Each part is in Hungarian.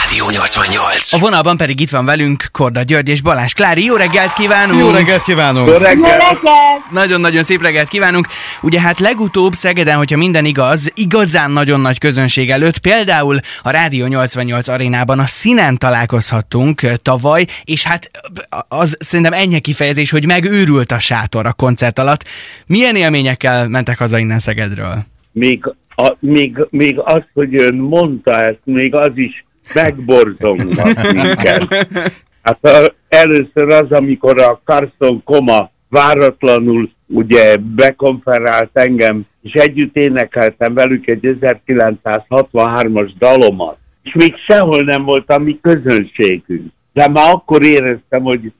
Rádió 88. A vonalban pedig itt van velünk Korda György és Balázs Klári. Jó reggelt kívánunk! Jó reggelt kívánunk! Jó reggelt! Nagyon-nagyon szép reggelt kívánunk. Ugye hát legutóbb Szegeden, hogyha minden igaz, igazán nagyon nagy közönség előtt, például a Rádió 88 arénában a színen találkozhattunk tavaly, és hát az szerintem ennyi kifejezés, hogy megőrült a sátor a koncert alatt. Milyen élményekkel mentek haza innen Szegedről? Még, a, még, még az, hogy ön mondta ezt, még az is megborzongat minket. Hát a, először az, amikor a Carson Koma váratlanul ugye bekonferált engem, és együtt énekeltem velük egy 1963-as dalomat. És még sehol nem volt a mi közönségünk. De már akkor éreztem, hogy,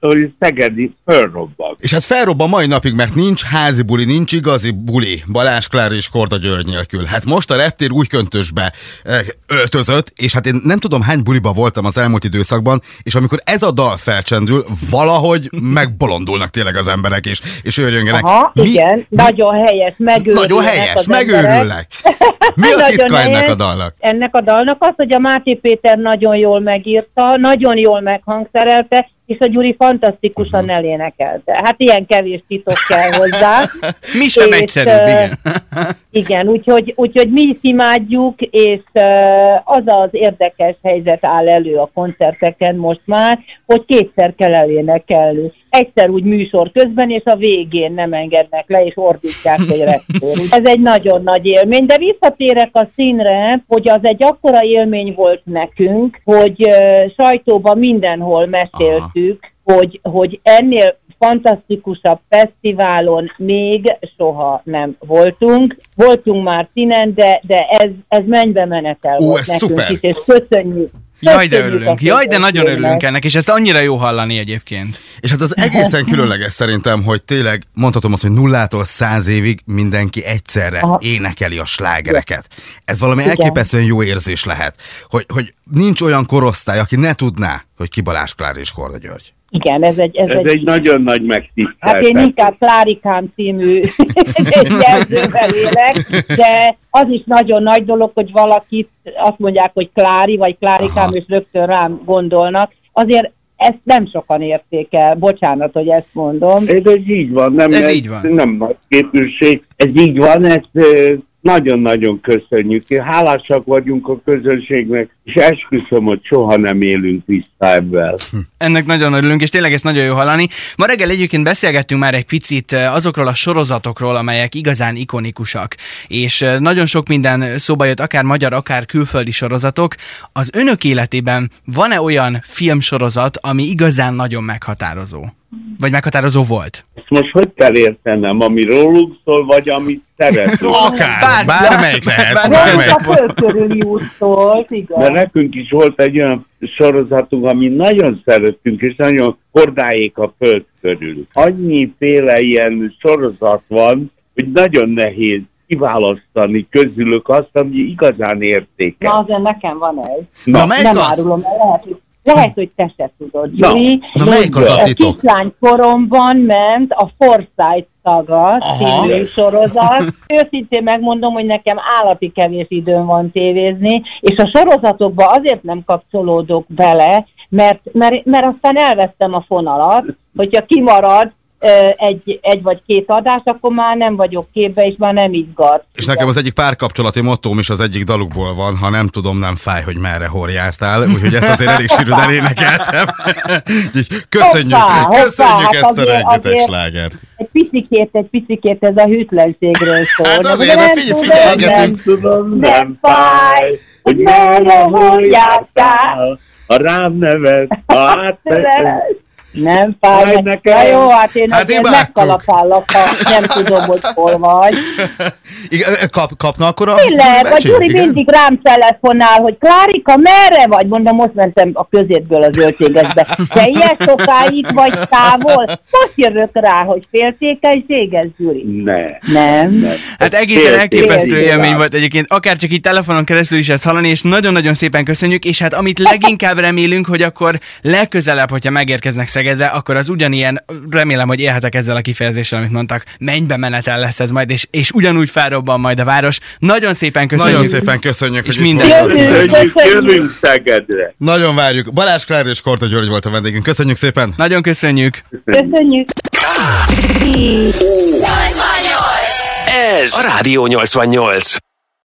hogy Szegedi fölrobban. És hát felrobban mai napig, mert nincs házi buli, nincs igazi buli Balázs Klár és Korda György nélkül. Hát most a reptér új köntösbe eh, öltözött, és hát én nem tudom hány buliba voltam az elmúlt időszakban, és amikor ez a dal felcsendül, valahogy megbolondulnak tényleg az emberek, és, és őrjöngenek. Aha, igen, nagyon helyes, megőrülnek Nagyon helyes, megőrülnek. Mi a titka ennek helyes. a dalnak? Ennek a dalnak az, hogy a Máté Péter nagyon jól megírta, nagyon jól meghangszerelte, és a Gyuri fantasztikusan Mhm. elénekelte. Hát ilyen kevés titok kell hozzá. Mi sem És, egyszerűbb, ö, igen. Igen, úgyhogy, úgyhogy mi is imádjuk, és uh, az az érdekes helyzet áll elő a koncerteken most már, hogy kétszer kell elénekelni. Egyszer úgy műsor közben, és a végén nem engednek le, és ordítják, hogy rektor. Ez egy nagyon nagy élmény, de visszatérek a színre, hogy az egy akkora élmény volt nekünk, hogy uh, sajtóban mindenhol meséltük, hogy, hogy ennél fantasztikusabb fesztiválon még soha nem voltunk. Voltunk már színen, de, de ez, ez mennybe menetel Ó, volt ez nekünk szuper. is, és köszönjük. Jaj, de örülünk. Jaj, de nagyon örülünk ennek, és ezt annyira jó hallani egyébként. És hát az egészen különleges szerintem, hogy tényleg mondhatom azt, hogy nullától száz évig mindenki egyszerre Aha. énekeli a slágereket. Ez valami Igen. elképesztően jó érzés lehet, hogy, hogy nincs olyan korosztály, aki ne tudná, hogy ki Balázs Klár és Korda György. Igen, ez egy... Ez, Ez egy nagyon nagy megtiszteltetés. Hát én inkább Klárikám című jelzővel élek, de az is nagyon nagy dolog, hogy valakit azt mondják, hogy Klári, vagy Klárikám, Aha. és rögtön rám gondolnak. Azért ezt nem sokan érték el. Bocsánat, hogy ezt mondom. Ez, ez így van, nem, Ez így van. nem nagy képűség. Ez így van, ezt ö, nagyon-nagyon köszönjük. Hálásak vagyunk a közönségnek, és esküszöm, hogy soha nem élünk vissza ebben. Ennek nagyon örülünk, és tényleg ezt nagyon jó hallani. Ma reggel egyébként beszélgettünk már egy picit eh, azokról a sorozatokról, amelyek igazán ikonikusak, és eh, nagyon sok minden szóba jött, akár magyar, akár külföldi sorozatok. Az önök életében van-e olyan filmsorozat, ami igazán nagyon meghatározó? Vagy meghatározó volt? Ezt most hogy kell értenem, ami róluk szól, vagy amit szeretünk? Akár, Bár- bármelyik lehet. bár- Bármelyik. A földkörüli út szólt, igaz? Mert nekünk is volt egy olyan sorozatunk, amit nagyon szerettünk, és nagyon hordáék a föld körül. Annyiféle ilyen sorozat van, hogy nagyon nehéz kiválasztani közülük azt, ami igazán értékes. Na, azért nekem van ez. Na, melyik nem az? árulom el, lehet, hogy, lehet, hogy te se tudod, Na, Gyuri. na, melyik az a titok? Kislány koromban ment a Forsyth című sorozat. Őszintén megmondom, hogy nekem állati kevés időm van tévézni, és a sorozatokba azért nem kapcsolódok bele, mert, mert, mert aztán elvesztem a fonalat, hogyha kimarad egy, egy vagy két adás, akkor már nem vagyok képbe, és már nem izgat. És nekem az egyik párkapcsolati mottóm is az egyik dalukból van, ha nem tudom, nem fáj, hogy merre hor jártál, úgyhogy ezt azért elég sűrűn elénekeltem. Köszönjük, Hoppá, hoppá, köszönjük hát ezt a azért- rengeteg slágert. egy picikét, egy picikét ez a hűtlenségről szól. Hát azért, mert tudom, figyelgetünk. Nem tudom, Nem fáj, hogy merre, hol hol jártál. ha rám neved, ha átvetted. Nem fáj, Fáj nekem. Na jó, hát én Hát azért imádtuk. megkalapállak, ha nem tudom, hogy hol vagy. Igen, Kap, kapna akkor a Tényleg, becsét, Gyuri igen? mindig rám telefonál, hogy Klárika, merre vagy? Mondom, most mentem a közétből a zöldségesbe. Te ilyen sokáig vagy távol? Most jövök rá, hogy féltékenységes, Gyuri. Ne. Nem. nem. Hát egészen Féltékeny elképesztő élmény volt egyébként, akár csak így telefonon keresztül is ezt hallani, és nagyon-nagyon szépen köszönjük, és hát amit leginkább remélünk, hogy akkor legközelebb, hogyha megérkeznek Szegedre, Szegedre, akkor az ugyanilyen, remélem, hogy élhetek ezzel a kifejezéssel, amit mondtak, mennybe menetel lesz ez majd, és, és ugyanúgy felrobban majd a város. Nagyon szépen köszönjük. Nagyon szépen köszönjük, És hogy minden- köszönjük. jövünk Szegedre. Nagyon várjuk. Balázs Klár és Korta György volt a vendégünk. Köszönjük szépen. Nagyon köszönjük. Köszönjük. Ez a Rádió 88.